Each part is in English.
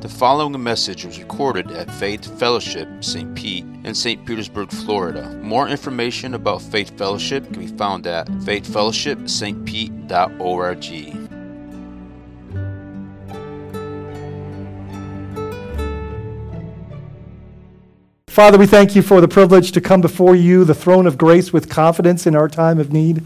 The following message was recorded at Faith Fellowship St. Pete in St. Petersburg, Florida. More information about Faith Fellowship can be found at faithfellowshipstpete.org. Father, we thank you for the privilege to come before you, the throne of grace, with confidence in our time of need.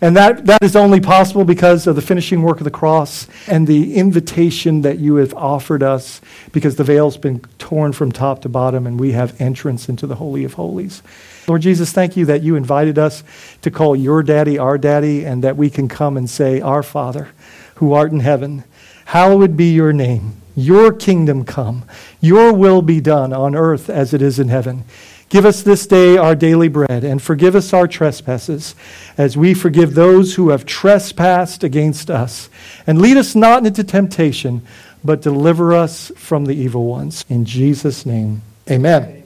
And that, that is only possible because of the finishing work of the cross and the invitation that you have offered us because the veil's been torn from top to bottom and we have entrance into the Holy of Holies. Lord Jesus, thank you that you invited us to call your daddy our daddy and that we can come and say, Our Father, who art in heaven, hallowed be your name. Your kingdom come. Your will be done on earth as it is in heaven. Give us this day our daily bread, and forgive us our trespasses, as we forgive those who have trespassed against us. And lead us not into temptation, but deliver us from the evil ones. In Jesus' name, amen.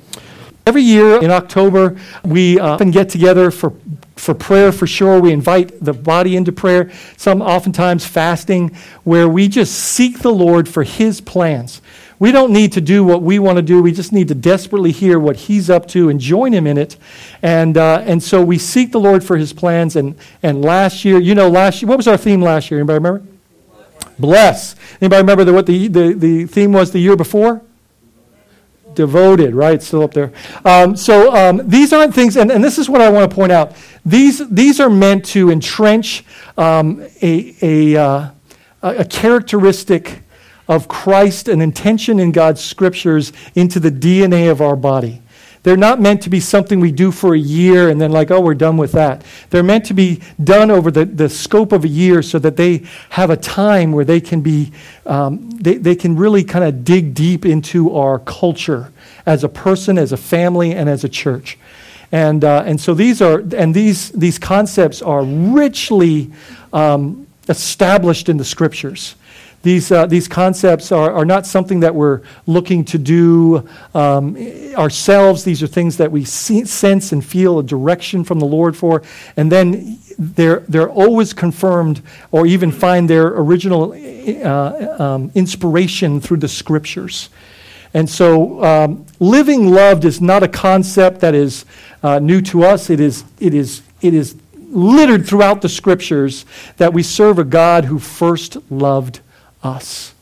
Every year in October, we uh, often get together for, for prayer for sure. We invite the body into prayer, some oftentimes fasting, where we just seek the Lord for His plans. We don't need to do what we want to do. We just need to desperately hear what He's up to and join Him in it. And, uh, and so we seek the Lord for His plans. And, and last year, you know, last year, what was our theme last year? Anybody remember? Bless. Anybody remember the, what the, the, the theme was the year before? Devoted, right? Still up there. Um, so um, these aren't things, and, and this is what I want to point out. These, these are meant to entrench um, a, a, uh, a characteristic of Christ, an intention in God's scriptures into the DNA of our body. They're not meant to be something we do for a year and then, like, oh, we're done with that. They're meant to be done over the, the scope of a year so that they have a time where they can be, um, they, they can really kind of dig deep into our culture as a person, as a family, and as a church. And, uh, and so these are, and these, these concepts are richly um, established in the scriptures. These, uh, these concepts are, are not something that we're looking to do um, ourselves. These are things that we see, sense and feel a direction from the Lord for. And then they're, they're always confirmed or even find their original uh, um, inspiration through the scriptures. And so, um, living loved is not a concept that is uh, new to us. It is, it, is, it is littered throughout the scriptures that we serve a God who first loved us.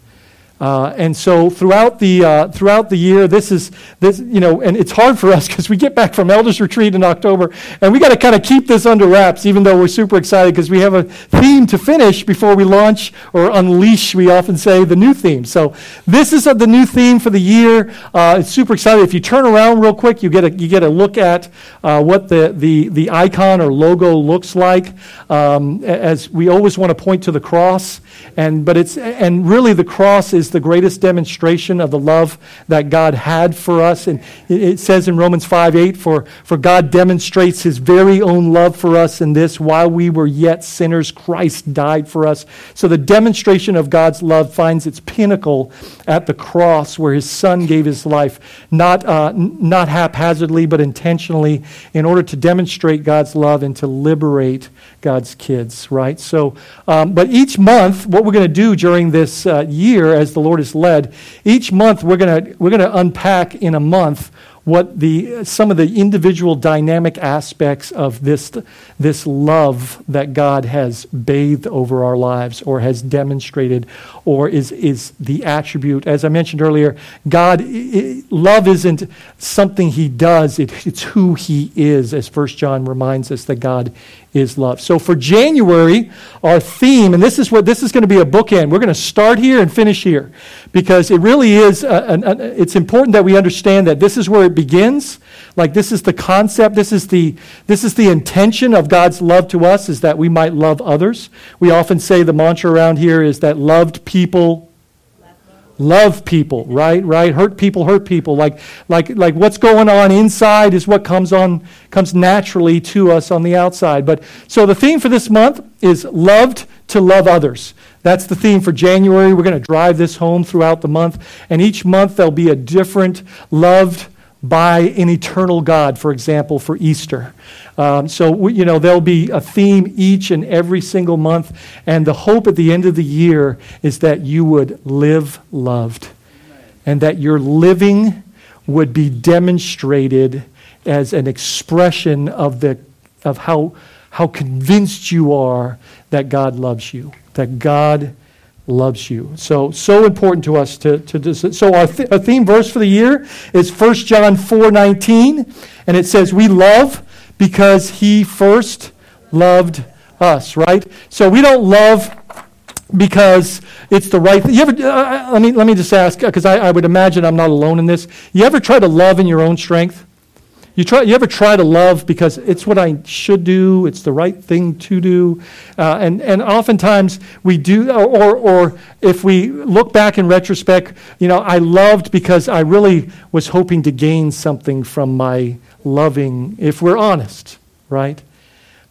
Uh, and so throughout the, uh, throughout the year, this is, this, you know, and it's hard for us because we get back from Elders Retreat in October, and we got to kind of keep this under wraps, even though we're super excited because we have a theme to finish before we launch or unleash, we often say, the new theme. So this is uh, the new theme for the year. Uh, it's super exciting. If you turn around real quick, you get a, you get a look at uh, what the, the, the icon or logo looks like, um, as we always want to point to the cross. And, but it's, and really the cross is the greatest demonstration of the love that God had for us. And it says in Romans 5 8, for, for God demonstrates his very own love for us in this while we were yet sinners, Christ died for us. So the demonstration of God's love finds its pinnacle at the cross where his son gave his life, not, uh, not haphazardly, but intentionally, in order to demonstrate God's love and to liberate God's kids, right? So, um, but each month, what we're going to do during this uh, year, as the Lord has led, each month we're going we're to unpack in a month what the some of the individual dynamic aspects of this this love that God has bathed over our lives or has demonstrated or is is the attribute. As I mentioned earlier God it, love isn't something he does. It, it's who he is as first John reminds us that God is love. So for January, our theme, and this is what this is going to be a bookend. We're going to start here and finish here because it really is. A, a, a, it's important that we understand that this is where it begins. Like this is the concept. This is the this is the intention of God's love to us is that we might love others. We often say the mantra around here is that loved people love people right right? Hurt people hurt people. Like like like what's going on inside is what comes on comes naturally to us on the outside. But so the theme for this month is loved to love others. That's the theme for january. We're going to drive this home throughout the month. And each month there'll be a different loved by an eternal God, for example, for Easter. Um, so, we, you know, there'll be a theme each and every single month. And the hope at the end of the year is that you would live loved and that your living would be demonstrated as an expression of, the, of how, how convinced you are that God loves you, that God loves you. So, so important to us to, to so our, th- our theme verse for the year is 1 John 4 19, and it says, We love because he first loved us, right? So we don't love because it's the right thing. You ever, uh, uh let, me, let me just ask, because I, I would imagine I'm not alone in this. You ever try to love in your own strength? You, try, you ever try to love because it's what I should do, it's the right thing to do? Uh, and, and oftentimes we do, or, or if we look back in retrospect, you know, I loved because I really was hoping to gain something from my loving, if we're honest, right?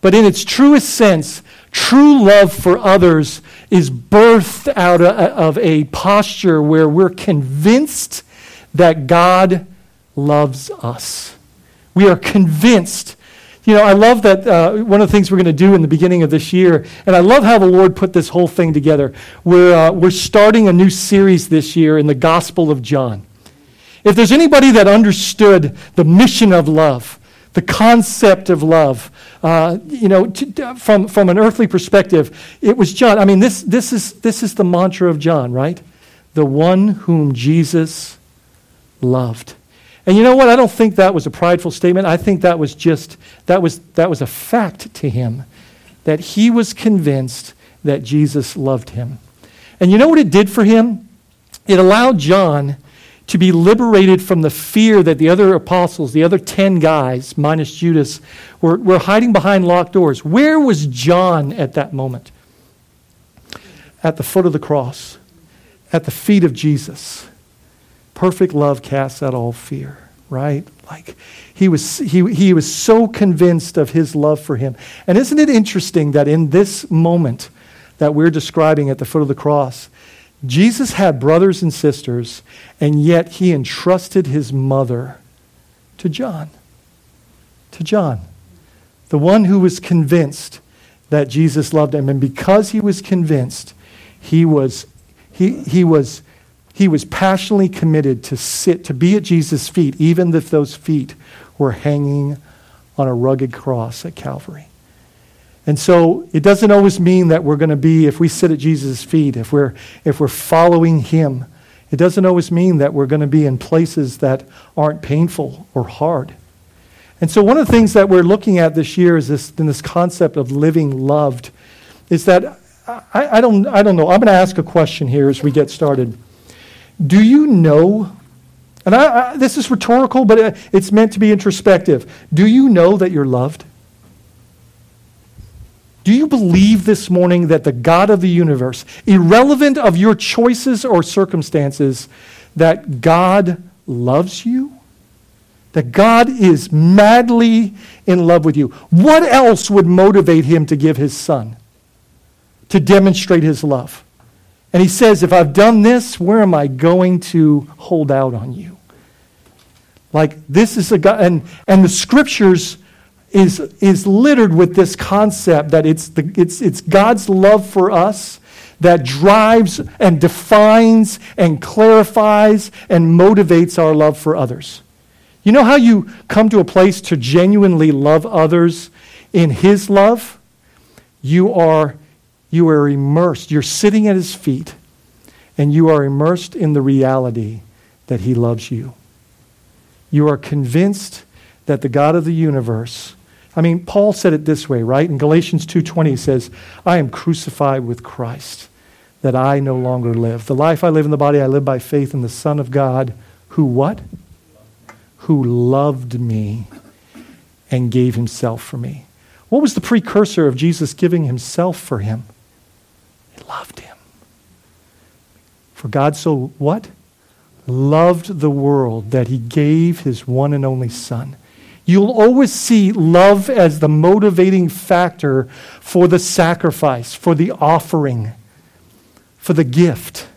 But in its truest sense, true love for others is birthed out of a posture where we're convinced that God loves us. We are convinced. You know, I love that uh, one of the things we're going to do in the beginning of this year, and I love how the Lord put this whole thing together. We're, uh, we're starting a new series this year in the Gospel of John. If there's anybody that understood the mission of love, the concept of love, uh, you know, from, from an earthly perspective, it was John. I mean, this, this, is, this is the mantra of John, right? The one whom Jesus loved. And you know what? I don't think that was a prideful statement. I think that was just, that was, that was a fact to him that he was convinced that Jesus loved him. And you know what it did for him? It allowed John to be liberated from the fear that the other apostles, the other 10 guys, minus Judas, were, were hiding behind locked doors. Where was John at that moment? At the foot of the cross, at the feet of Jesus. Perfect love casts out all fear, right? Like he was, he, he was so convinced of his love for him. And isn't it interesting that in this moment that we're describing at the foot of the cross, Jesus had brothers and sisters, and yet he entrusted his mother to John. To John, the one who was convinced that Jesus loved him. And because he was convinced, he was, he, he was, he was passionately committed to sit, to be at Jesus' feet, even if those feet were hanging on a rugged cross at Calvary. And so it doesn't always mean that we're going to be, if we sit at Jesus' feet, if we're, if we're following him, it doesn't always mean that we're going to be in places that aren't painful or hard. And so one of the things that we're looking at this year is this, in this concept of living loved, is that I, I, don't, I don't know. I'm going to ask a question here as we get started. Do you know, and I, I, this is rhetorical, but uh, it's meant to be introspective. Do you know that you're loved? Do you believe this morning that the God of the universe, irrelevant of your choices or circumstances, that God loves you? That God is madly in love with you? What else would motivate him to give his son? To demonstrate his love. And he says, If I've done this, where am I going to hold out on you? Like, this is a God, and, and the scriptures is, is littered with this concept that it's, the, it's, it's God's love for us that drives and defines and clarifies and motivates our love for others. You know how you come to a place to genuinely love others in His love? You are, you are immersed. You're sitting at His feet, and you are immersed in the reality that He loves you. You are convinced that the God of the universe I mean, Paul said it this way, right? In Galatians 2:20 he says, "I am crucified with Christ, that I no longer live. The life I live in the body I live by faith in the Son of God, who what? Who loved me and gave himself for me." What was the precursor of Jesus giving himself for him? He loved him. For God so what? Loved the world that he gave his one and only son You'll always see love as the motivating factor for the sacrifice, for the offering, for the gift.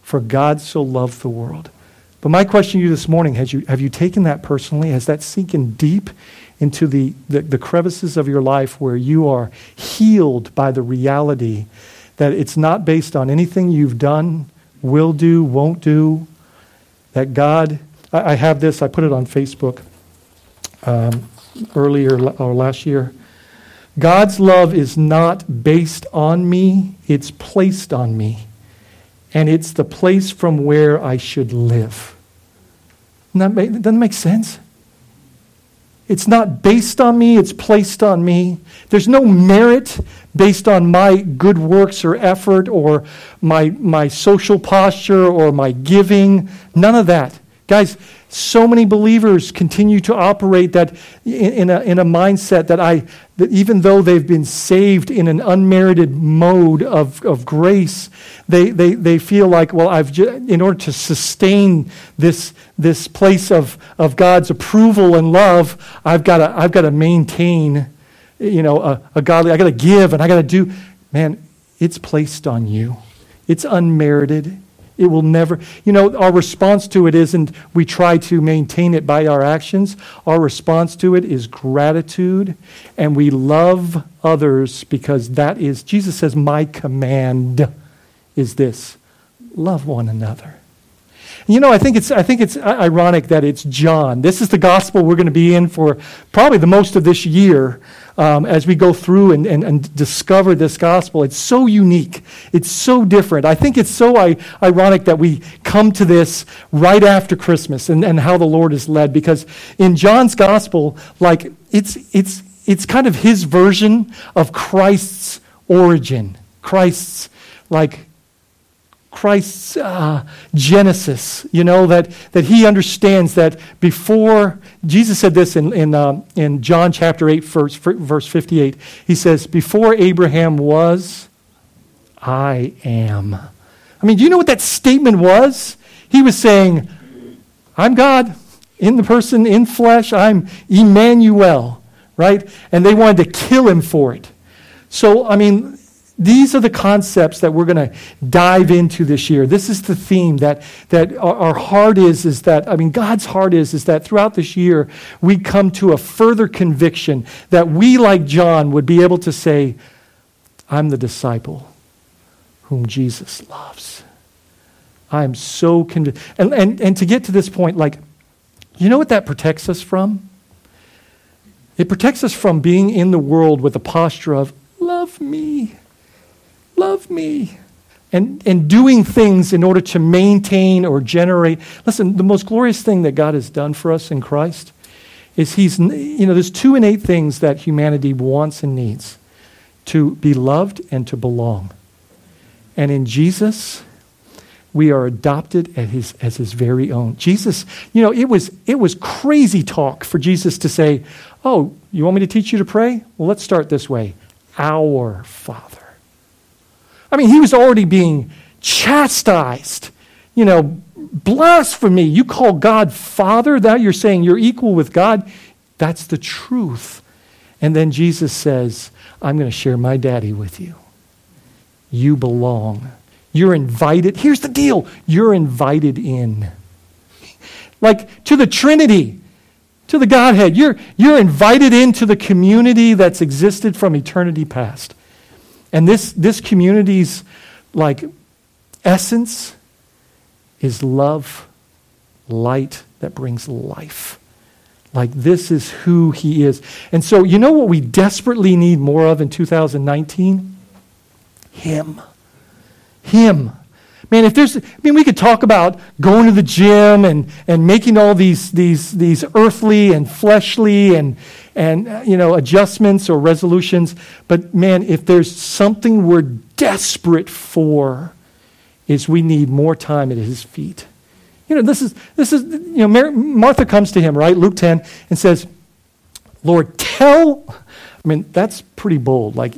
For God so loved the world. But my question to you this morning has you, have you taken that personally? Has that sinking deep into the, the, the crevices of your life where you are healed by the reality that it's not based on anything you've done, will do, won't do, that God, I, I have this, I put it on Facebook um, earlier or last year. God's love is not based on me, it's placed on me. And it's the place from where I should live. Doesn't that make, doesn't make sense? It's not based on me, it's placed on me. There's no merit based on my good works or effort or my, my social posture or my giving. None of that. Guys, so many believers continue to operate that in, a, in a mindset that I that even though they've been saved in an unmerited mode of, of grace, they, they, they feel like, well, I've ju- in order to sustain this, this place of, of God's approval and love, I've got to I've got to maintain, you know, a, a godly. I got to give and I got to do. Man, it's placed on you. It's unmerited. It will never, you know, our response to it isn't we try to maintain it by our actions. Our response to it is gratitude, and we love others because that is, Jesus says, my command is this love one another. You know, I think it's I think it's ironic that it's John. This is the gospel we're going to be in for probably the most of this year um, as we go through and, and, and, discover this gospel. It's so unique. It's so different. I think it's so I, ironic that we come to this right after Christmas and, and how the Lord is led because in John's gospel, like it's it's it's kind of his version of Christ's origin. Christ's like Christ's uh, genesis, you know, that, that he understands that before, Jesus said this in, in, uh, in John chapter 8, verse, verse 58. He says, Before Abraham was, I am. I mean, do you know what that statement was? He was saying, I'm God in the person, in flesh. I'm Emmanuel, right? And they wanted to kill him for it. So, I mean, these are the concepts that we're going to dive into this year. This is the theme that, that our, our heart is, is that, I mean, God's heart is, is that throughout this year, we come to a further conviction that we, like John, would be able to say, I'm the disciple whom Jesus loves. I'm so convinced. And, and, and to get to this point, like, you know what that protects us from? It protects us from being in the world with a posture of, love me love me. And, and doing things in order to maintain or generate. Listen, the most glorious thing that God has done for us in Christ is He's, you know, there's two innate things that humanity wants and needs to be loved and to belong. And in Jesus, we are adopted as his, as his very own. Jesus, you know, it was, it was crazy talk for Jesus to say, Oh, you want me to teach you to pray? Well, let's start this way Our Father. I mean, he was already being chastised. You know, blasphemy. You call God Father, that you're saying you're equal with God. That's the truth. And then Jesus says, I'm going to share my daddy with you. You belong. You're invited. Here's the deal you're invited in. Like to the Trinity, to the Godhead. You're, you're invited into the community that's existed from eternity past. And this, this community's like essence is love, light that brings life. Like this is who he is. And so, you know what we desperately need more of in 2019? Him. Him. Man, if there's, I mean, we could talk about going to the gym and, and making all these, these, these earthly and fleshly and, and uh, you know adjustments or resolutions. But man if there's something we're desperate for is we need more time at his feet. You know this is this is you know Mary, martha comes to him right luke 10 and says lord tell i mean that's pretty bold. Like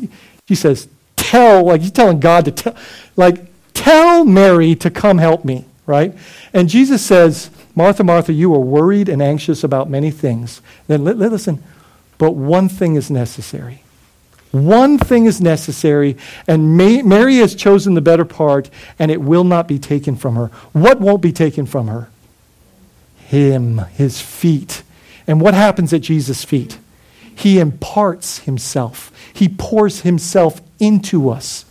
she says tell like he's telling god to tell like tell mary to come help me right and jesus says martha martha you are worried and anxious about many things then listen but one thing is necessary. One thing is necessary, and Mary has chosen the better part, and it will not be taken from her. What won't be taken from her? him, his feet. And what happens at Jesus' feet? He imparts himself, he pours himself into us.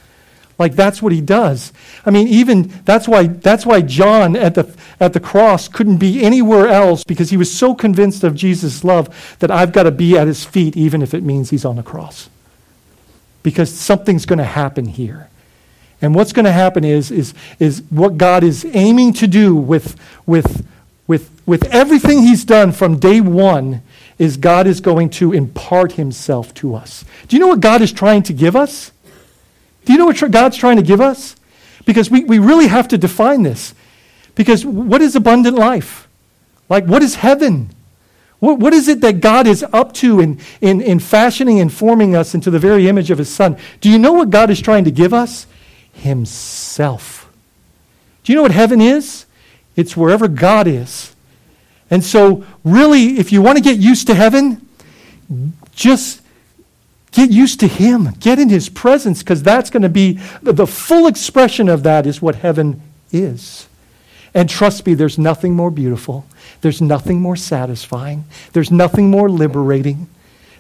Like that's what he does. I mean, even that's why that's why John at the at the cross couldn't be anywhere else because he was so convinced of Jesus' love that I've got to be at his feet even if it means he's on the cross. Because something's going to happen here. And what's going to happen is, is, is what God is aiming to do with, with, with, with everything he's done from day one is God is going to impart himself to us. Do you know what God is trying to give us? Do you know what God's trying to give us? Because we, we really have to define this. Because what is abundant life? Like, what is heaven? What, what is it that God is up to in, in, in fashioning and forming us into the very image of His Son? Do you know what God is trying to give us? Himself. Do you know what heaven is? It's wherever God is. And so, really, if you want to get used to heaven, just Get used to Him. Get in His presence because that's going to be the, the full expression of that is what heaven is. And trust me, there's nothing more beautiful. There's nothing more satisfying. There's nothing more liberating.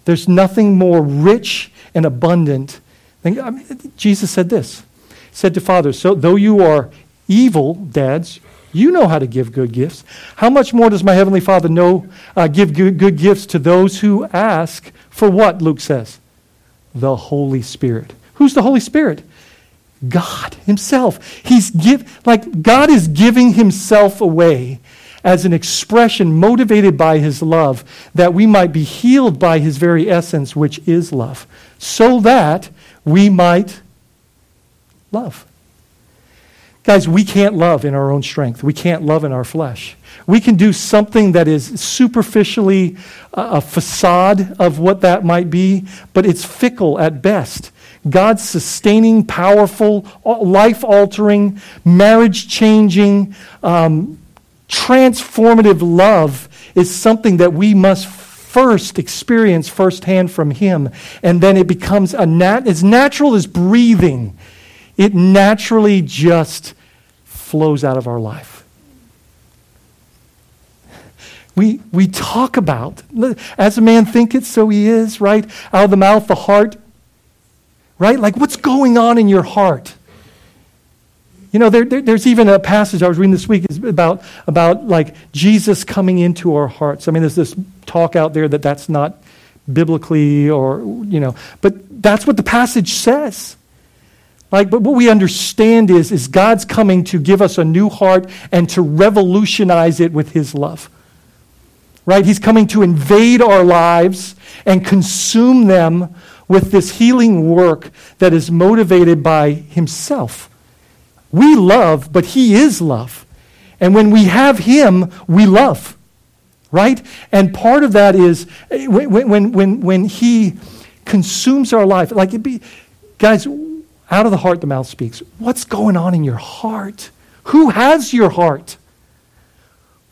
There's nothing more rich and abundant. Than, I mean, Jesus said this. Said to fathers, so though you are evil, dads, you know how to give good gifts. How much more does my heavenly Father know uh, give good, good gifts to those who ask for what? Luke says the Holy Spirit. Who's the Holy Spirit? God Himself. He's give, like God is giving Himself away as an expression motivated by His love, that we might be healed by His very essence, which is love, so that we might love. Guys, we can't love in our own strength. We can't love in our flesh. We can do something that is superficially a facade of what that might be, but it's fickle at best. God's sustaining, powerful, life altering, marriage changing, um, transformative love is something that we must first experience firsthand from Him. And then it becomes a nat- as natural as breathing it naturally just flows out of our life. We, we talk about, as a man thinketh, so he is, right? Out of the mouth, the heart, right? Like, what's going on in your heart? You know, there, there, there's even a passage I was reading this week about, about like Jesus coming into our hearts. I mean, there's this talk out there that that's not biblically or, you know, but that's what the passage says. Like, but what we understand is, is God's coming to give us a new heart and to revolutionize it with His love. Right? He's coming to invade our lives and consume them with this healing work that is motivated by Himself. We love, but He is love. And when we have Him, we love. Right? And part of that is eh, when, when, when, when He consumes our life, like it be, guys, out of the heart, the mouth speaks. What's going on in your heart? Who has your heart?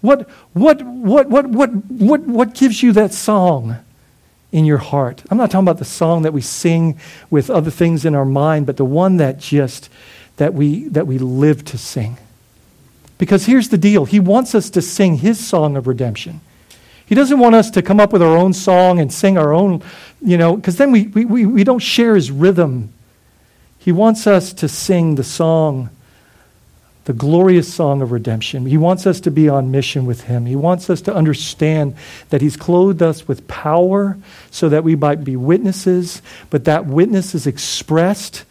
What, what, what, what, what, what, what gives you that song in your heart? I'm not talking about the song that we sing with other things in our mind, but the one that just that we that we live to sing. Because here's the deal. He wants us to sing his song of redemption. He doesn't want us to come up with our own song and sing our own, you know, because then we, we, we don't share his rhythm he wants us to sing the song, the glorious song of redemption. He wants us to be on mission with Him. He wants us to understand that He's clothed us with power so that we might be witnesses, but that witness is expressed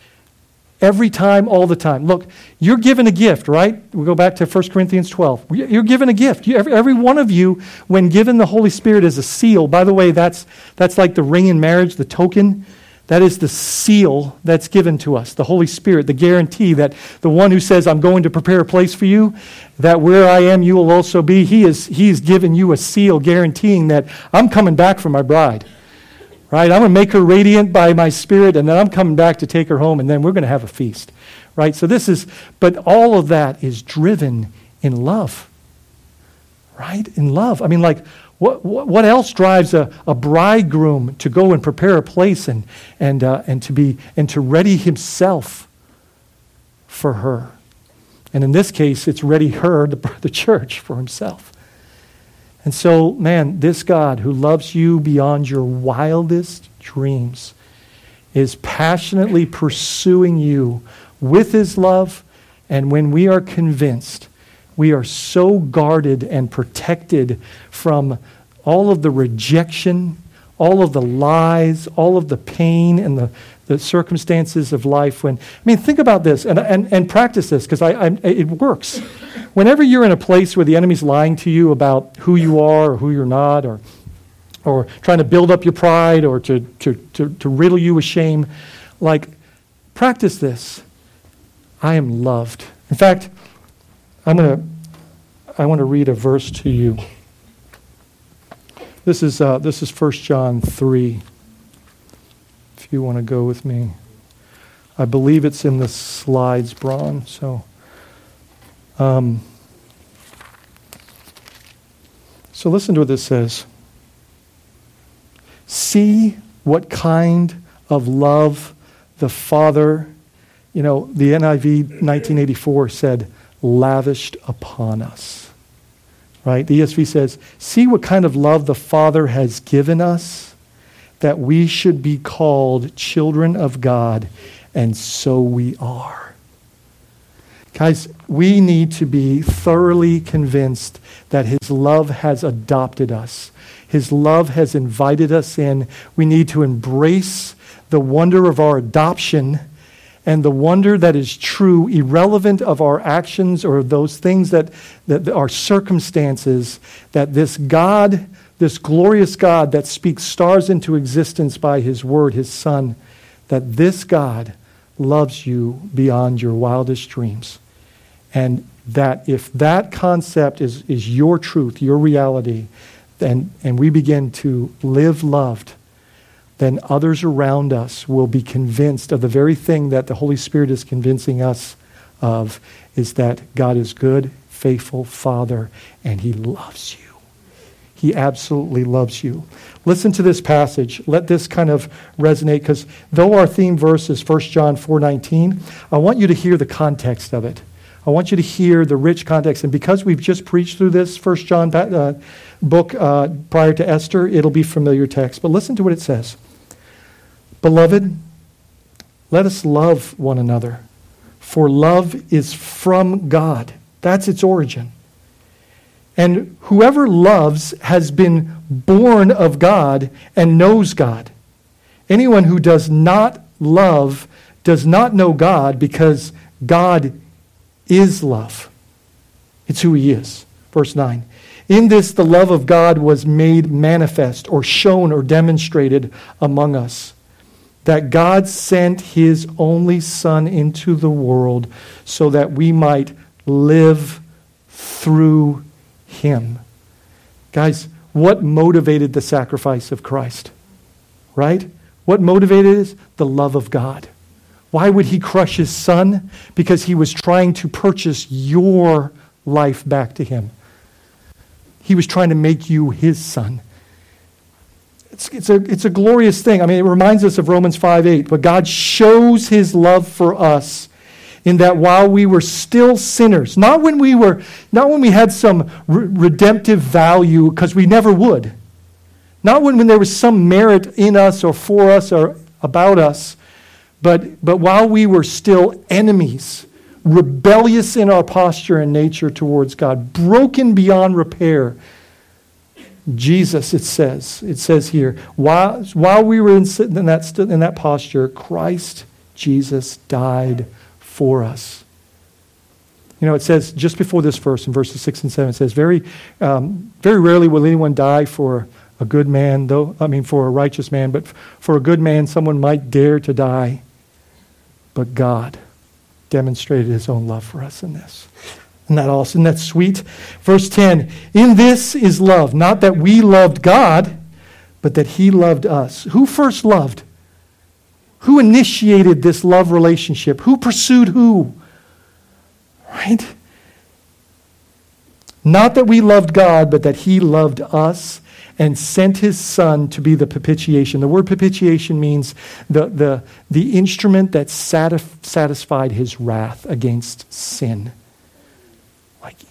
every time, all the time. Look, you're given a gift, right? We go back to 1 Corinthians 12. You're given a gift. You, every, every, one of you, when given the Holy Spirit as a seal, by the way, that's, that's like the ring in marriage, the token. That is the seal that's given to us, the Holy Spirit, the guarantee that the one who says, I'm going to prepare a place for you, that where I am, you will also be. He is, he is given you a seal guaranteeing that I'm coming back for my bride. Right? I'm going to make her radiant by my spirit, and then I'm coming back to take her home, and then we're going to have a feast. Right? So this is, but all of that is driven in love. Right? In love. I mean, like, what, what, else drives a, a bridegroom to go and prepare a place and, and, uh, and, to be, and to ready himself for her? And in this case, it's ready her, the, the church, for himself. And so, man, this God who loves you beyond your wildest dreams is passionately pursuing you with his love. And when we are convinced, we are so guarded and protected from all of the rejection, all of the lies, all of the pain and the, the circumstances of life. When I mean, think about this and, and, and practice this because I, I, it works. Whenever you're in a place where the enemy's lying to you about who you are or who you're not, or or trying to build up your pride or to, to, to, to riddle you with shame, like practice this. I am loved. In fact, I'm going to I want to read a verse to you. This is uh, this is 1 John 3 if you want to go with me. I believe it's in the slides, Braun. So, um, so listen to what this says. See what kind of love the Father, you know, the NIV 1984 said, lavished upon us. Right? The ESV says, See what kind of love the Father has given us that we should be called children of God, and so we are. Guys, we need to be thoroughly convinced that His love has adopted us. His love has invited us in. We need to embrace the wonder of our adoption and the wonder that is true, irrelevant of our actions or of those things that, that are circumstances, that this God this glorious God that speaks stars into existence by his word, his son, that this God loves you beyond your wildest dreams. And that if that concept is, is your truth, your reality, then, and we begin to live loved, then others around us will be convinced of the very thing that the Holy Spirit is convincing us of is that God is good, faithful Father, and He loves you. He absolutely loves you. Listen to this passage. Let this kind of resonate because though our theme verse is 1 John 4:19, I want you to hear the context of it. I want you to hear the rich context. And because we've just preached through this 1 John uh, book uh, prior to Esther, it'll be familiar text. But listen to what it says. Beloved, let us love one another, for love is from God. That's its origin. And whoever loves has been born of God and knows God. Anyone who does not love does not know God because God is love. It's who he is. Verse 9. In this, the love of God was made manifest or shown or demonstrated among us. That God sent his only Son into the world so that we might live through him. Guys, what motivated the sacrifice of Christ? Right? What motivated it? The love of God. Why would he crush his son? Because he was trying to purchase your life back to him. He was trying to make you his son. It's, it's, a, it's a glorious thing. I mean, it reminds us of Romans 5 8. But God shows his love for us in that while we were still sinners, not when we were, not when we had some re- redemptive value, because we never would, not when, when there was some merit in us or for us or about us, but, but while we were still enemies, rebellious in our posture and nature towards God, broken beyond repair. Jesus, it says, it says here, while, while we were in, in, that, in that posture, Christ Jesus died for us. You know, it says just before this verse, in verses 6 and 7, it says, Very, um, very rarely will anyone die for a good man, though, I mean, for a righteous man, but for a good man, someone might dare to die. But God demonstrated his own love for us in this. Isn't that awesome? Isn't that sweet? Verse 10 In this is love, not that we loved God, but that he loved us. Who first loved? Who initiated this love relationship? Who pursued who? Right? Not that we loved God, but that He loved us and sent His Son to be the propitiation. The word propitiation means the, the, the instrument that satisf- satisfied His wrath against sin.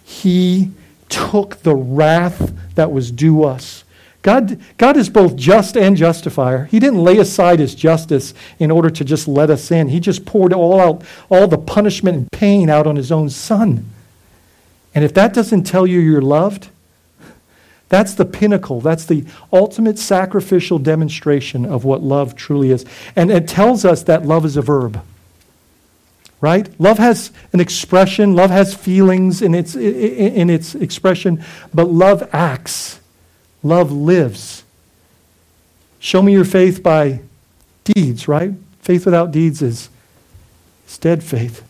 He took the wrath that was due us. God, God is both just and justifier. He didn't lay aside his justice in order to just let us in. He just poured all out, all the punishment and pain out on his own son. And if that doesn't tell you you're loved, that's the pinnacle. That's the ultimate sacrificial demonstration of what love truly is. And it tells us that love is a verb. Right? Love has an expression, love has feelings in its, in its expression, but love acts. Love lives. Show me your faith by deeds, right? Faith without deeds is, is dead faith.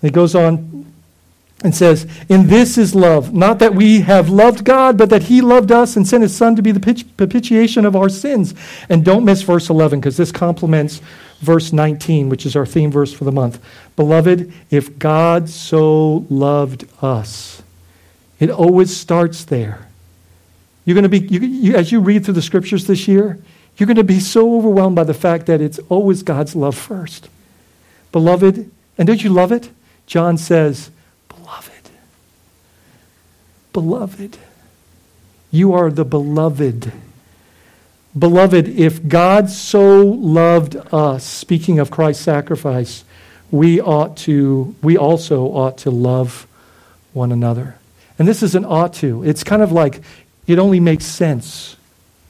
And it goes on and says, In this is love, not that we have loved God, but that He loved us and sent His Son to be the propitiation of our sins. And don't miss verse 11, because this complements verse 19, which is our theme verse for the month. Beloved, if God so loved us, it always starts there. You're going to be, you, you, as you read through the scriptures this year, you're going to be so overwhelmed by the fact that it's always God's love first. Beloved, and don't you love it? John says, Beloved, beloved, you are the beloved. Beloved, if God so loved us, speaking of Christ's sacrifice, we ought to, we also ought to love one another. And this is an ought to. It's kind of like it only makes sense,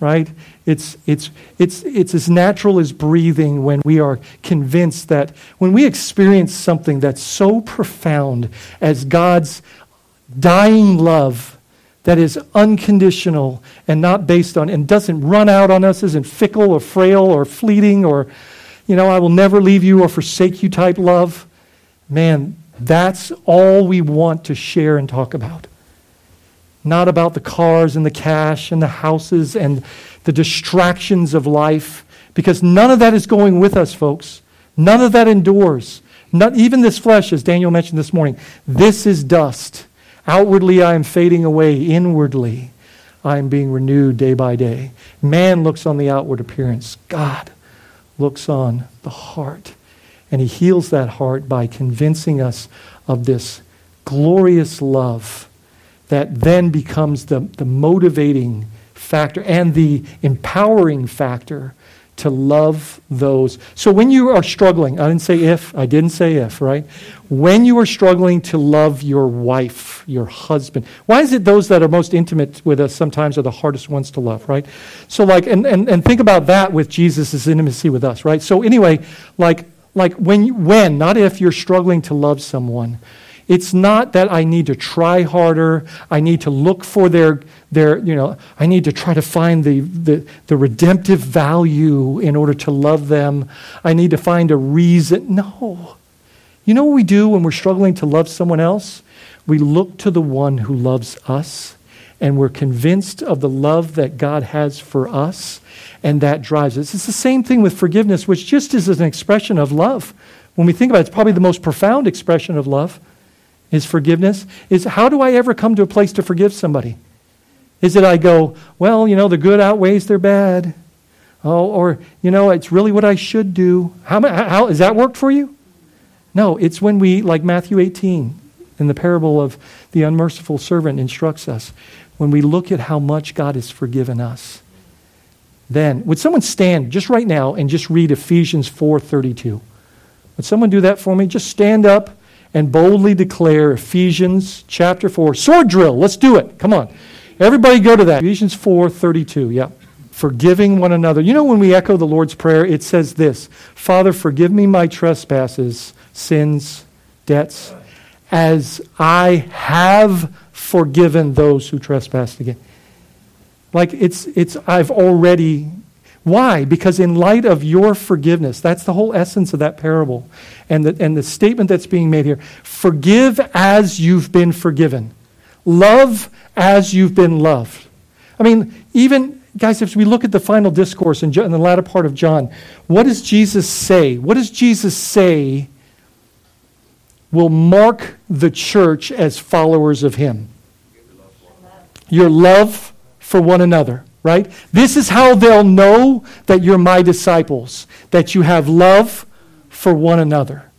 right? It's, it's, it's, it's as natural as breathing when we are convinced that when we experience something that's so profound as God's dying love that is unconditional and not based on and doesn't run out on us, isn't fickle or frail or fleeting or, you know, I will never leave you or forsake you type love. Man, that's all we want to share and talk about not about the cars and the cash and the houses and the distractions of life, because none of that is going with us, folks. None of that endures. Not even this flesh, as Daniel mentioned this morning. This is dust. Outwardly, I am fading away. Inwardly, I am being renewed day by day. Man looks on the outward appearance. God looks on the heart. And he heals that heart by convincing us of this glorious love that then becomes the, the motivating factor and the empowering factor to love those. So when you are struggling, I didn't say if, I didn't say if, right? When you are struggling to love your wife, your husband, why is it those that are most intimate with us sometimes are the hardest ones to love, right? So like, and, and, and think about that with Jesus' intimacy with us, right? So anyway, like, like when, when, not if you're struggling to love someone, it's not that I need to try harder. I need to look for their, their you know, I need to try to find the, the, the redemptive value in order to love them. I need to find a reason. No. You know what we do when we're struggling to love someone else? We look to the one who loves us and we're convinced of the love that God has for us, and that drives us. It's the same thing with forgiveness, which just is an expression of love. When we think about it, it's probably the most profound expression of love is forgiveness is how do I ever come to a place to forgive somebody? Is it I go, well, you know, the good outweighs their bad? Oh, or, you know, it's really what I should do. How, how has that worked for you? No, it's when we, like Matthew 18, in the parable of the unmerciful servant instructs us, when we look at how much God has forgiven us. Then, would someone stand just right now and just read Ephesians 4:32? Would someone do that for me? Just stand up and boldly declare Ephesians chapter 4. Sword drill, let's do it. Come on. Everybody go to that. Ephesians 4 32. Yeah. Forgiving one another. You know, when we echo the Lord's Prayer, it says this Father, forgive me my trespasses, sins, debts, as I have forgiven those who trespass against. Like it's, it's, I've already why? Because in light of your forgiveness, that's the whole essence of that parable. And the, and the statement that's being made here forgive as you've been forgiven, love as you've been loved. I mean, even, guys, if we look at the final discourse in, in the latter part of John, what does Jesus say? What does Jesus say will mark the church as followers of Him? Your love for one another right? This is how they'll know that you're my disciples, that you have love for one another,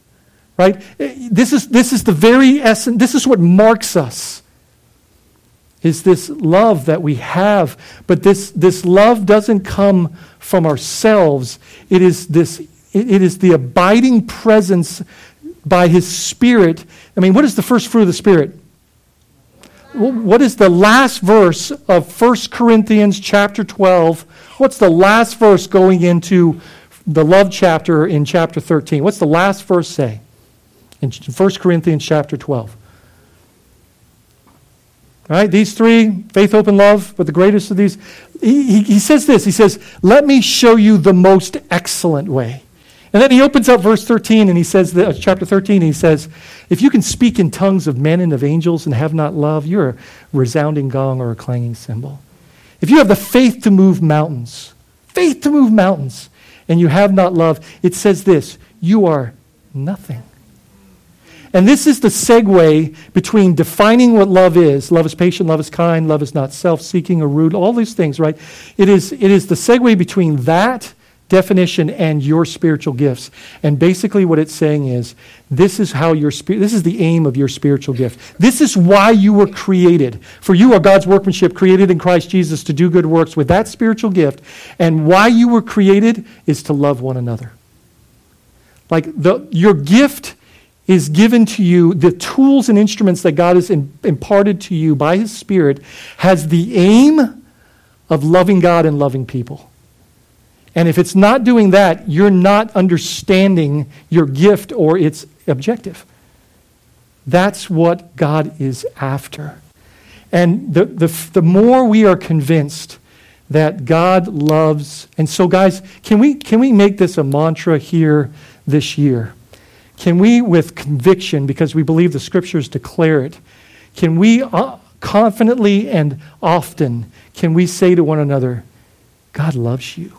right? Eh, this is, this is the very essence, this is what marks us. is this love that we have. But this, this love doesn't come from ourselves. It is, this, it, it is the abiding presence by His Spirit. I mean, what is the first fruit of the Spirit? What is the last verse of 1 Corinthians chapter 12? What's the last verse going into the love chapter in chapter 13? What's the last verse say in 1 Corinthians chapter 12? Right? These three, faith, hope, and love, but the greatest of these, he, he, he says this. He says, Let me show you the most excellent way. And then he opens up verse 13 and he says, uh, chapter 13, he says, If you can speak in tongues of men and of angels and have not love, you're a resounding gong or a clanging cymbal. If you have the faith to move mountains, faith to move mountains, and you have not love, it says this you are nothing. And this is the segue between defining what love is. Love is patient, love is kind, love is not self seeking or rude, all these things, right? It is, it is the segue between that definition and your spiritual gifts. And basically, what it's saying is this is how your spirit, this is the aim of your spiritual gift. This is why you were created. For you are God's workmanship, created in Christ Jesus to do good works with that spiritual gift. And why you were created is to love one another. Like the, your gift is given to you, the tools and instruments that God has in, imparted to you by His Spirit has the aim of loving God and loving people. And if it's not doing that, you're not understanding your gift or its objective. That's what God is after. And the, the, the more we are convinced that God loves, and so, guys, can we, can we make this a mantra here this year? Can we, with conviction, because we believe the scriptures declare it, can we uh, confidently and often, can we say to one another, God loves you?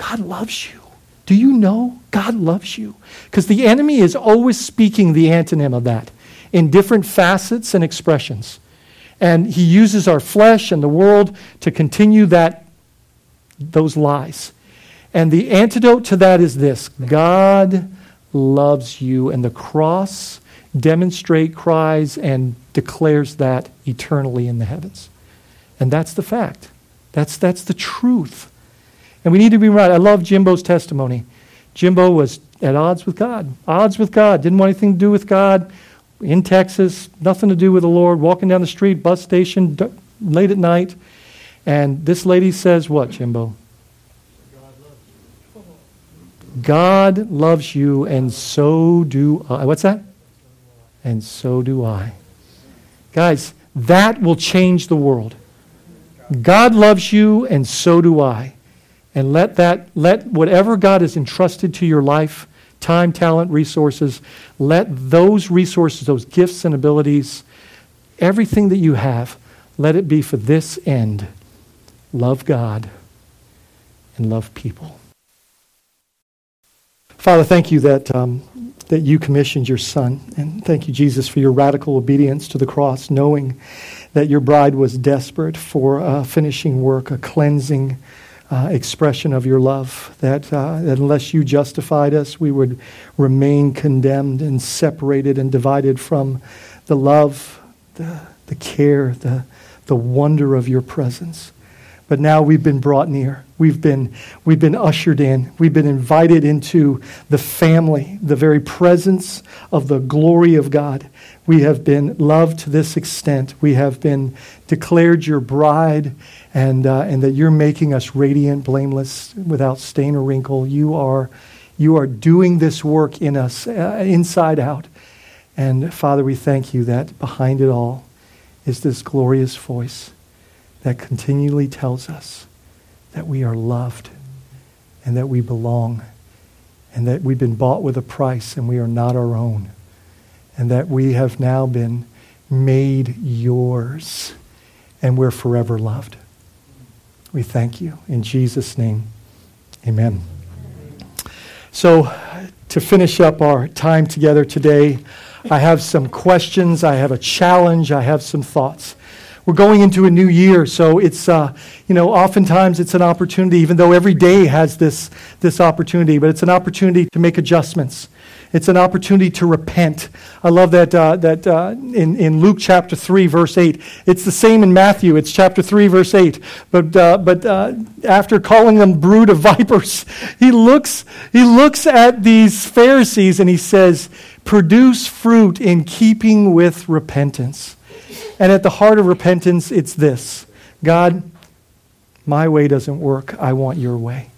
God loves you. Do you know God loves you? Because the enemy is always speaking the antonym of that in different facets and expressions. And he uses our flesh and the world to continue that, those lies. And the antidote to that is this God loves you. And the cross demonstrate, cries, and declares that eternally in the heavens. And that's the fact. That's, that's the truth. And we need to be right. I love Jimbo's testimony. Jimbo was at odds with God, odds with God, didn't want anything to do with God. In Texas, nothing to do with the Lord, walking down the street, bus station, late at night. And this lady says, What, Jimbo? God loves you, God loves you and so do I. What's that? And so do I. Guys, that will change the world. God loves you, and so do I. And let that, let whatever God has entrusted to your life, time, talent, resources, let those resources, those gifts and abilities, everything that you have, let it be for this end love God and love people. Father, thank you that, um, that you commissioned your son. And thank you, Jesus, for your radical obedience to the cross, knowing that your bride was desperate for a finishing work, a cleansing uh, expression of your love. That, uh, that unless you justified us, we would remain condemned and separated and divided from the love, the, the care, the, the wonder of your presence. But now we've been brought near. We've been, we've been ushered in. We've been invited into the family, the very presence of the glory of God. We have been loved to this extent. We have been declared your bride, and, uh, and that you're making us radiant, blameless, without stain or wrinkle. You are, you are doing this work in us, uh, inside out. And Father, we thank you that behind it all is this glorious voice that continually tells us that we are loved and that we belong and that we've been bought with a price and we are not our own and that we have now been made yours and we're forever loved. We thank you. In Jesus' name, amen. So, to finish up our time together today, I have some questions, I have a challenge, I have some thoughts. We're going into a new year, so it's, uh, you know, oftentimes it's an opportunity, even though every day has this, this opportunity, but it's an opportunity to make adjustments. It's an opportunity to repent. I love that, uh, that uh, in, in Luke chapter 3, verse 8. It's the same in Matthew. It's chapter 3, verse 8. But, uh, but uh, after calling them brood of vipers, he looks, he looks at these Pharisees and he says, Produce fruit in keeping with repentance. And at the heart of repentance, it's this God, my way doesn't work. I want your way.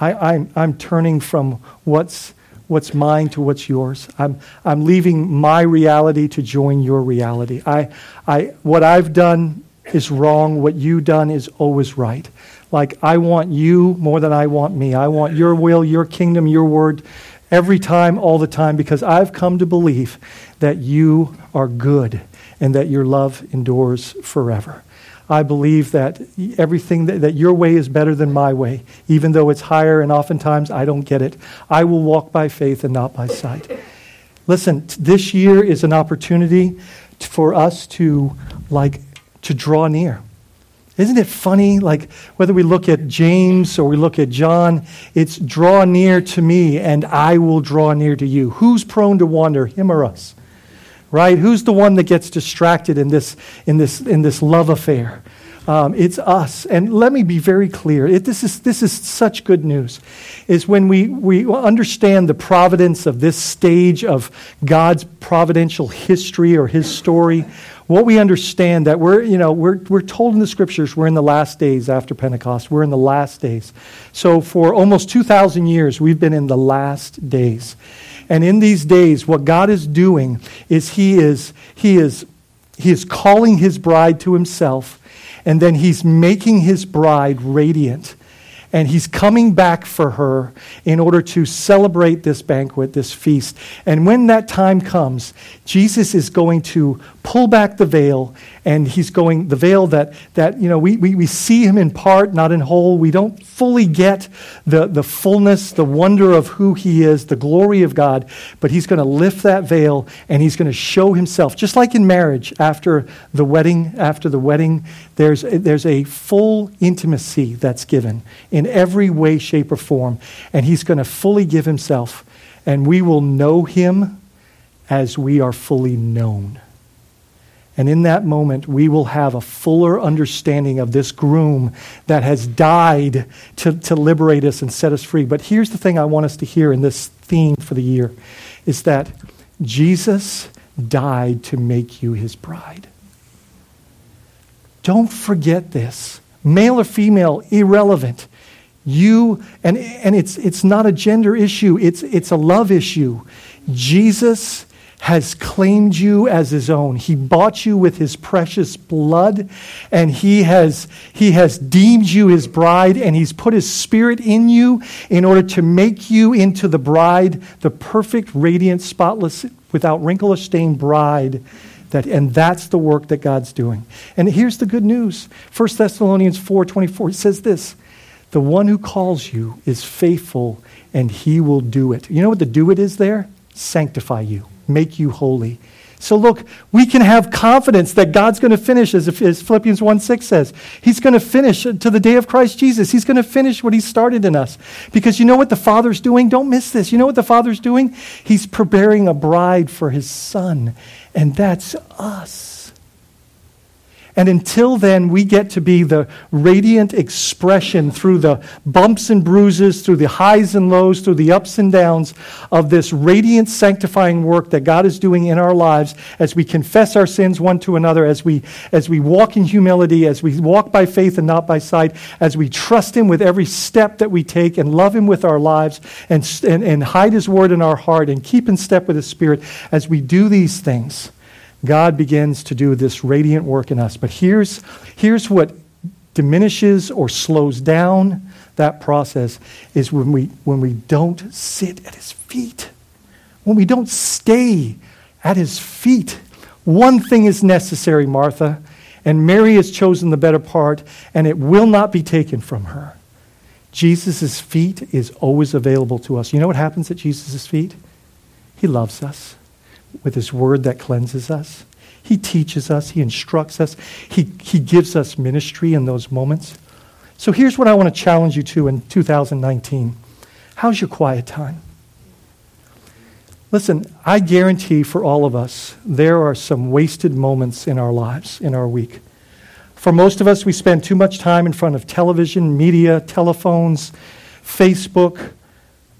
I, I'm, I'm turning from what's what's mine to what's yours. I'm, I'm leaving my reality to join your reality. I, I, what I've done is wrong. What you've done is always right. Like, I want you more than I want me. I want your will, your kingdom, your word every time, all the time, because I've come to believe that you are good and that your love endures forever. I believe that everything that, that, your way is better than my way, even though it's higher and oftentimes I don't get it. I will walk by faith and not by sight. Listen, this year is an opportunity for us to like to draw near. Isn't it funny? Like whether we look at James or we look at John, it's draw near to me and I will draw near to you. Who's prone to wander, him or us? Right? Who's the one that gets distracted in this, in this, in this love affair? Um, it's us. And let me be very clear. It, this, is, this is such good news. Is when we, we understand the providence of this stage of God's providential history or his story, what we understand that we're, you know, we're, we're told in the scriptures we're in the last days after Pentecost. We're in the last days. So for almost 2,000 years, we've been in the last days. And in these days, what God is doing is He is, he is, he is calling His bride to Himself, and then He's making His bride radiant and he's coming back for her in order to celebrate this banquet, this feast. And when that time comes, Jesus is going to pull back the veil, and he's going, the veil that, that you know, we, we, we see him in part, not in whole. We don't fully get the, the fullness, the wonder of who he is, the glory of God, but he's going to lift that veil and he's going to show himself. Just like in marriage, after the wedding, after the wedding, there's, there's a full intimacy that's given in every way, shape, or form, and he's going to fully give himself, and we will know him as we are fully known. And in that moment, we will have a fuller understanding of this groom that has died to, to liberate us and set us free. But here's the thing I want us to hear in this theme for the year is that Jesus died to make you his bride. Don't forget this. Male or female, irrelevant. You, and, and it's, it's not a gender issue, it's, it's a love issue. Jesus has claimed you as his own. He bought you with his precious blood, and he has, he has deemed you his bride, and he's put his spirit in you in order to make you into the bride, the perfect, radiant, spotless, without wrinkle or stain bride. That, and that's the work that God's doing. And here's the good news. 1 Thessalonians 4:24 it says this, "The one who calls you is faithful and he will do it." You know what the do it is there? Sanctify you make you holy. So, look, we can have confidence that God's going to finish, as, as Philippians 1 6 says. He's going to finish to the day of Christ Jesus. He's going to finish what He started in us. Because you know what the Father's doing? Don't miss this. You know what the Father's doing? He's preparing a bride for His Son, and that's us. And until then, we get to be the radiant expression through the bumps and bruises, through the highs and lows, through the ups and downs of this radiant sanctifying work that God is doing in our lives as we confess our sins one to another, as we, as we walk in humility, as we walk by faith and not by sight, as we trust Him with every step that we take and love Him with our lives and, and, and hide His word in our heart and keep in step with His Spirit. As we do these things, God begins to do this radiant work in us. But here's, here's what diminishes or slows down that process is when we, when we don't sit at his feet, when we don't stay at his feet. One thing is necessary, Martha, and Mary has chosen the better part, and it will not be taken from her. Jesus' feet is always available to us. You know what happens at Jesus' feet? He loves us with his word that cleanses us. He teaches us, He instructs us, He, he gives us ministry in those moments. So here's what I want to challenge you to in 2019 How's your quiet time? Listen, I guarantee for all of us, there are some wasted moments in our lives, in our week. For most of us, we spend too much time in front of television, media, telephones, Facebook,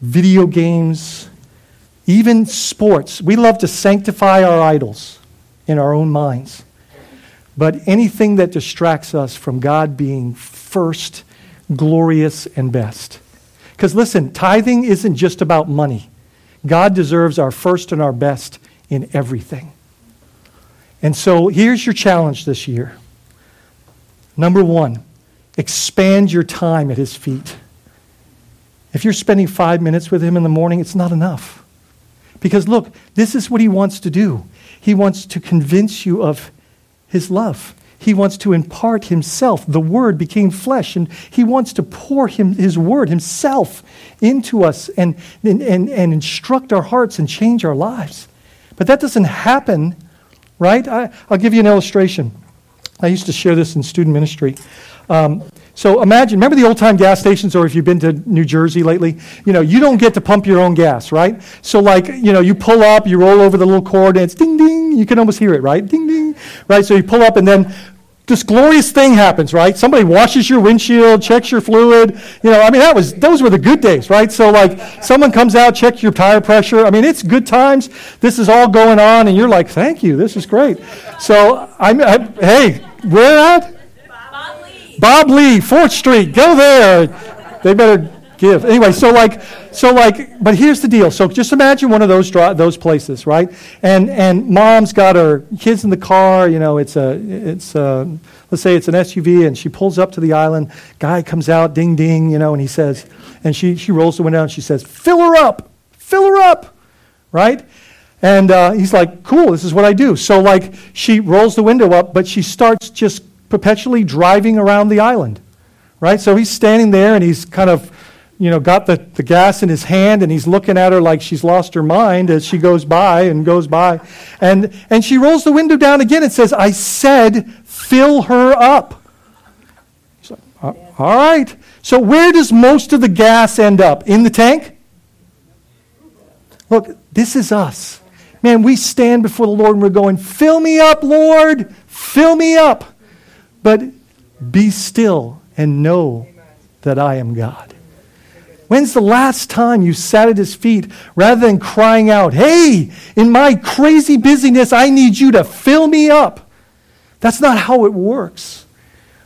video games, even sports. We love to sanctify our idols in our own minds. But anything that distracts us from God being first, glorious, and best. Because listen, tithing isn't just about money. God deserves our first and our best in everything. And so here's your challenge this year. Number one, expand your time at his feet. If you're spending five minutes with him in the morning, it's not enough. Because look, this is what he wants to do. He wants to convince you of his love. He wants to impart himself. The Word became flesh, and he wants to pour him, his Word himself into us and, and, and, and instruct our hearts and change our lives. But that doesn't happen, right? I, will give you an illustration. I used to share this in student ministry. Um, so imagine, remember the old time gas stations, or if you've been to New Jersey lately, you know, you don't get to pump your own gas, right? So, like, you know, you pull up, you roll over the little cord, and it's ding ding. You can almost hear it, right? Ding ding, right? So you pull up, and then this glorious thing happens, right? Somebody washes your windshield, checks your fluid. You know, I mean, that was those were the good days, right? So like, someone comes out, checks your tire pressure. I mean, it's good times. This is all going on, and you're like, "Thank you, this is great." So I'm, I, hey, where at? Bob Lee. Bob Fourth Street. Go there. They better give. Anyway, so like, so like, but here's the deal. So just imagine one of those those places, right? And and mom's got her kids in the car. You know, it's a it's a, let's say it's an SUV, and she pulls up to the island. Guy comes out, ding ding, you know, and he says, and she she rolls the window and she says, "Fill her up, fill her up," right? And uh, he's like, "Cool, this is what I do." So like, she rolls the window up, but she starts just perpetually driving around the island, right? So he's standing there and he's kind of you know, got the, the gas in his hand and he's looking at her like she's lost her mind as she goes by and goes by. And, and she rolls the window down again and says, I said, fill her up. He's like, uh, all right. So where does most of the gas end up? In the tank? Look, this is us. Man, we stand before the Lord and we're going, fill me up, Lord, fill me up. But be still and know that I am God. When's the last time you sat at his feet rather than crying out, Hey, in my crazy busyness, I need you to fill me up? That's not how it works.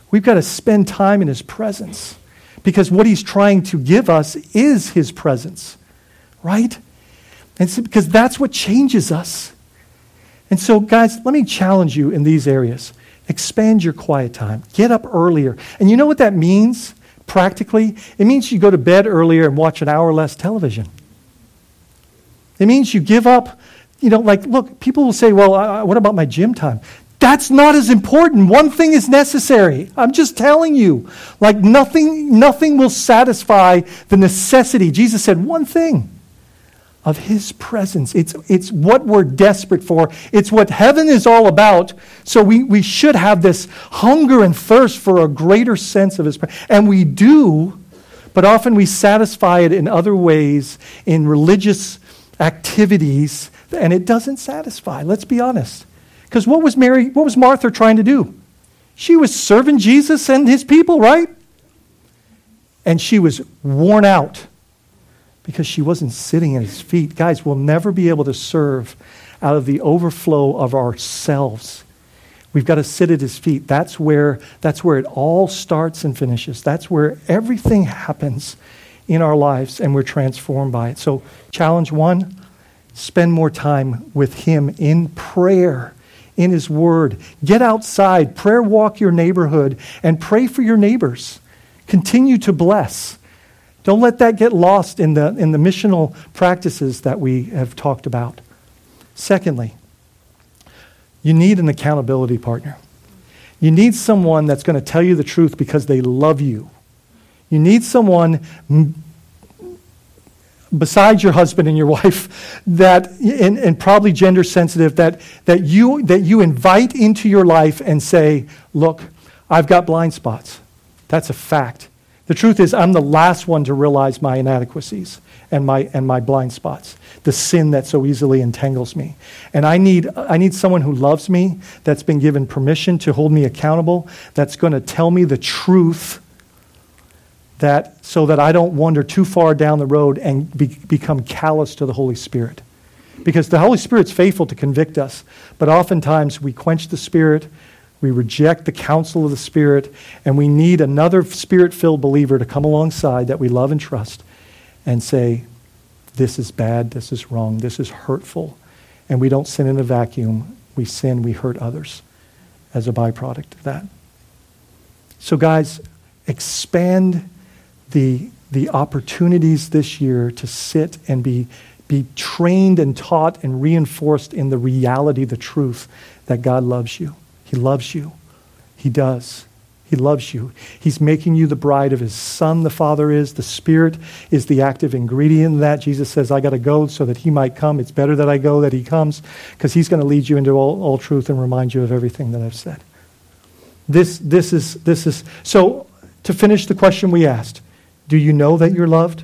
We've got to spend time in his presence because what he's trying to give us is his presence, right? And so, because that's what changes us. And so, guys, let me challenge you in these areas. Expand your quiet time. Get up earlier. And you know what that means? practically, it means you go to bed earlier and watch an hour less television. It means you give up, you know, like, look, people will say, well, uh, what about my gym time? That's not as important. One thing is necessary. I'm just telling you. Like nothing, nothing will satisfy the necessity. Jesus said one thing of his presence. It's, it's what we're desperate for. It's what heaven is all about. So we, we should have this hunger and thirst for a greater sense of his presence. And we do, but often we satisfy it in other ways, in religious activities, and it doesn't satisfy. Let's be honest. Because what was Mary, what was Martha trying to do? She was serving Jesus and his people, right? And she was worn out because she wasn't sitting at his feet. Guys, we'll never be able to serve out of the overflow of ourselves. We've got to sit at his feet. That's where, that's where it all starts and finishes. That's where everything happens in our lives and we're transformed by it. So, challenge one spend more time with him in prayer, in his word. Get outside, prayer walk your neighborhood, and pray for your neighbors. Continue to bless. Don't let that get lost in the, in the missional practices that we have talked about. Secondly, you need an accountability partner. You need someone that's going to tell you the truth because they love you. You need someone besides your husband and your wife that and, and, probably gender sensitive that, that you that you invite into your life and say look i've got blind spots that's a fact the truth is i'm the last one to realize my inadequacies and my and my blind spots the sin that so easily entangles me and i need i need someone who loves me that's been given permission to hold me accountable that's going to tell me the truth that so that I don't wander too far down the road and be, become callous to the Holy Spirit. Because the Holy Spirit's faithful to convict us, but oftentimes we quench the Spirit, we reject the counsel of the Spirit, and we need another Spirit filled believer to come alongside that we love and trust and say, This is bad, this is wrong, this is hurtful. And we don't sin in a vacuum. We sin, we hurt others as a byproduct of that. So, guys, expand the, the opportunities this year to sit and be, be trained and taught and reinforced in the reality, the truth that God loves you. He loves you. He does. He loves you. He's making you the bride of his son, the Father is. The Spirit is the active ingredient in that. Jesus says, I got to go so that he might come. It's better that I go, that he comes, because he's going to lead you into all, all truth and remind you of everything that I've said. This, this, is, this is, so to finish the question we asked, do you know that you're loved?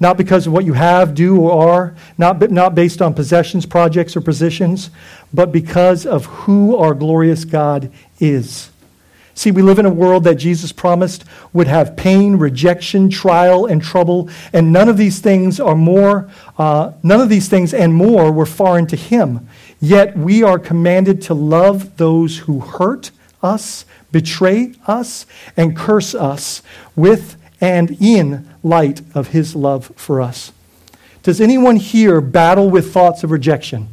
Not because of what you have, do, or are, not, not based on possessions, projects, or positions, but because of who our glorious God is. See, we live in a world that Jesus promised would have pain, rejection, trial, and trouble, and none of these things are more, uh, none of these things and more were foreign to him. Yet we are commanded to love those who hurt us, betray us, and curse us with and in light of his love for us. Does anyone here battle with thoughts of rejection?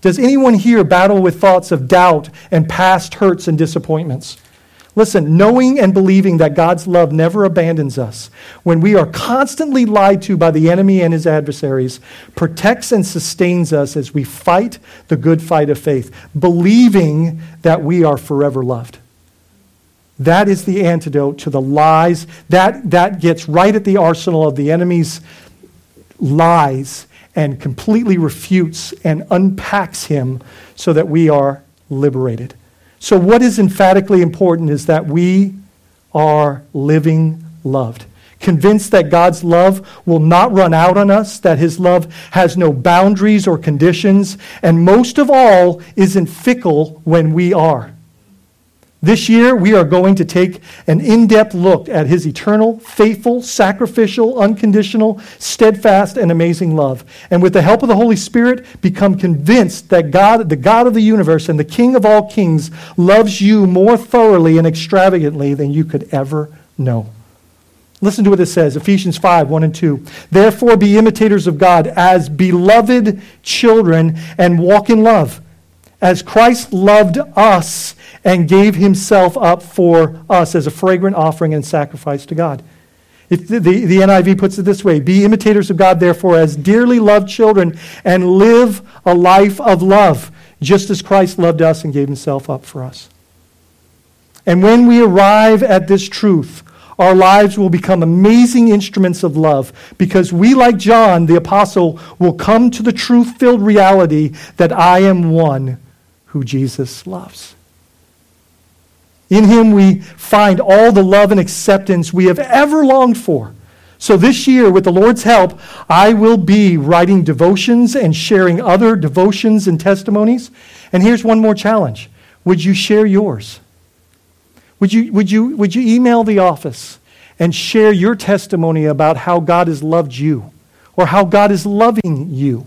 Does anyone here battle with thoughts of doubt and past hurts and disappointments? Listen, knowing and believing that God's love never abandons us when we are constantly lied to by the enemy and his adversaries protects and sustains us as we fight the good fight of faith, believing that we are forever loved. That is the antidote to the lies. That, that gets right at the arsenal of the enemy's lies and completely refutes and unpacks him so that we are liberated. So, what is emphatically important is that we are living loved. Convinced that God's love will not run out on us, that His love has no boundaries or conditions, and most of all, isn't fickle when we are. This year, we are going to take an in depth look at his eternal, faithful, sacrificial, unconditional, steadfast, and amazing love. And with the help of the Holy Spirit, become convinced that God, the God of the universe and the King of all kings, loves you more thoroughly and extravagantly than you could ever know. Listen to what it says Ephesians 5 1 and 2. Therefore, be imitators of God as beloved children and walk in love, as Christ loved us and gave himself up for us as a fragrant offering and sacrifice to God. If the, the, the, NIV puts it this way Be imitators of God, therefore, as dearly loved children, and live a life of love, just as Christ loved us and gave himself up for us. And when we arrive at this truth, our lives will become amazing instruments of love because we, like John the Apostle, will come to the truth filled reality that I am one who Jesus loves. In him we find all the love and acceptance we have ever longed for. So this year, with the Lord's help, I will be writing devotions and sharing other devotions and testimonies. And here's one more challenge Would you share yours? Would you, would you, would you email the office and share your testimony about how God has loved you or how God is loving you?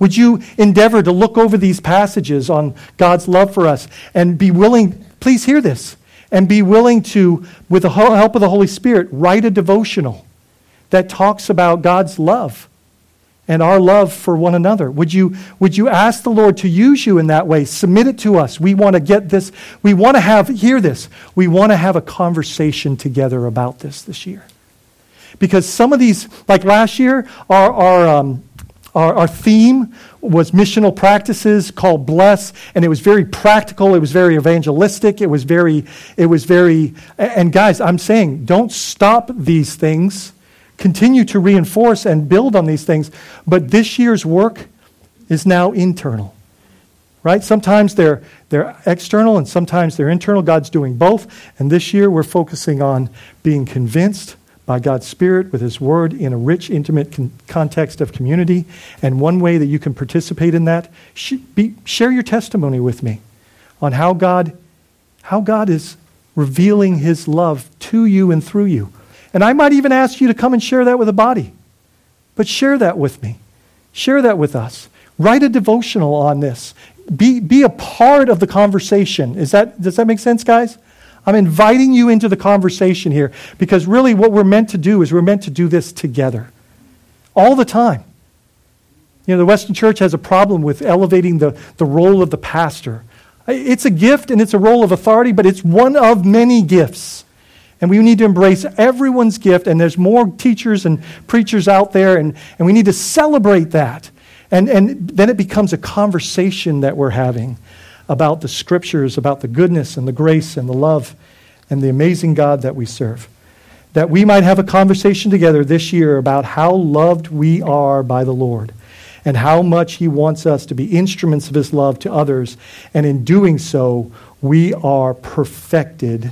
Would you endeavor to look over these passages on God's love for us and be willing Please hear this and be willing to, with the help of the Holy Spirit, write a devotional that talks about God's love and our love for one another. Would you, would you ask the Lord to use you in that way? Submit it to us. We want to get this. We want to have, hear this, we want to have a conversation together about this this year. Because some of these, like last year, our, our, um, our, our theme was missional practices called Bless, and it was very practical. It was very evangelistic. It was very, it was very, and guys, I'm saying, don't stop these things. continue to reinforce and build on these things. But this year's work is now internal. Right? Sometimes they're, they're external and sometimes they're internal. God's doing both. And this year we're focusing on being convinced by God's Spirit with His Word in a rich, intimate con- context of community. And one way that you can participate in that, sh- be, share your testimony with me on how God, how God is revealing His love to you and through you. And I might even ask you to come and share that with the body. But share that with me. Share that with us. Write a devotional on this. Be, be a part of the conversation. Is that, does that make sense, guys? I'm inviting you into the conversation here because really what we're meant to do is we're meant to do this together all the time. You know, the Western church has a problem with elevating the, the role of the pastor. It's a gift and it's a role of authority, but it's one of many gifts. And we need to embrace everyone's gift, and there's more teachers and preachers out there, and, and we need to celebrate that. And, and then it becomes a conversation that we're having about the scriptures, about the goodness and the grace and the love and the amazing God that we serve. That we might have a conversation together this year about how loved we are by the Lord and how much He wants us to be instruments of His love to others. And in doing so, we are perfected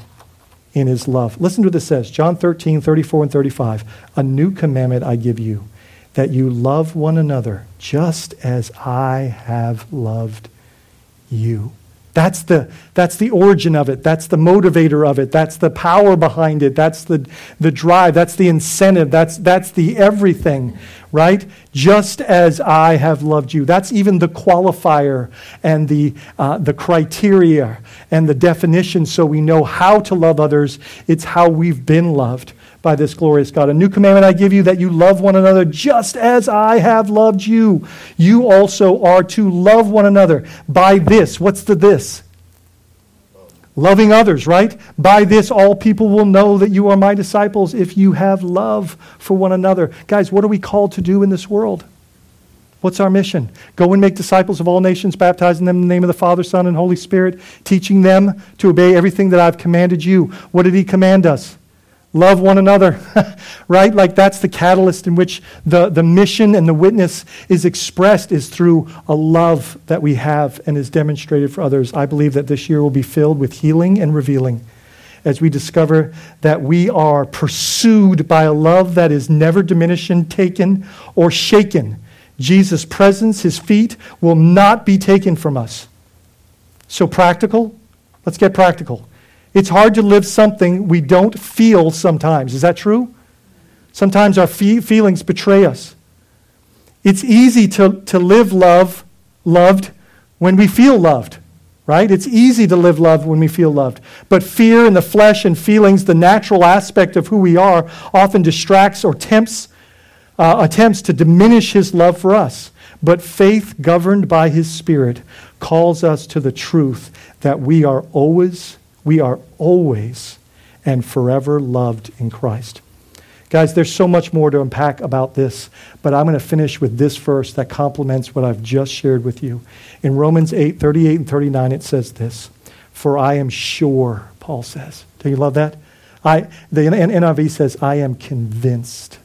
in His love. Listen to what this says John 13, 34 and 35. A new commandment I give you, that you love one another just as I have loved you. That's the, that's the origin of it. That's the motivator of it. That's the power behind it. That's the, the drive. That's the incentive. That's, that's the everything, right? Just as I have loved you. That's even the qualifier and the, uh, the criteria and the definition so we know how to love others. It's how we've been loved by this glorious God. A new commandment I give you that you love one another just as I have loved you. You also are to love one another. By this, what's the this? Loving others, right? By this, all people will know that you are my disciples if you have love for one another. Guys, what are we called to do in this world? What's our mission? Go and make disciples of all nations, baptizing them in the name of the Father, Son, and Holy Spirit, teaching them to obey everything that I've commanded you. What did He command us? Love one another, right? Like that's the catalyst in which the, the mission and the witness is expressed is through a love that we have and is demonstrated for others. I believe that this year will be filled with healing and revealing as we discover that we are pursued by a love that is never diminished, taken, or shaken. Jesus' presence, his feet, will not be taken from us. So, practical? Let's get practical. It's hard to live something we don't feel sometimes. Is that true? Sometimes our fe- feelings betray us. It's easy to, to live love, loved when we feel loved, right? It's easy to live love when we feel loved. But fear and the flesh and feelings, the natural aspect of who we are, often distracts or tempts, uh, attempts to diminish his love for us. But faith, governed by his Spirit, calls us to the truth that we are always we are always and forever loved in Christ. Guys, there's so much more to unpack about this, but I'm going to finish with this verse that complements what I've just shared with you. In Romans 8 38 and 39, it says this For I am sure, Paul says. Do you love that? I, the NIV says, I am convinced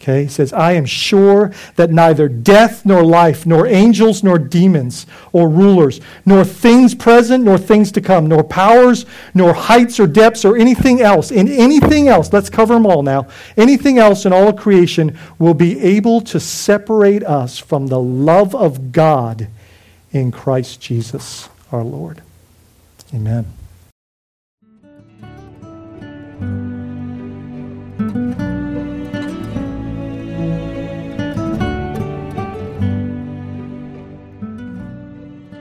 Okay, he says, I am sure that neither death nor life, nor angels nor demons or rulers, nor things present nor things to come, nor powers, nor heights or depths or anything else, in anything else, let's cover them all now, anything else in all of creation will be able to separate us from the love of God in Christ Jesus our Lord. Amen.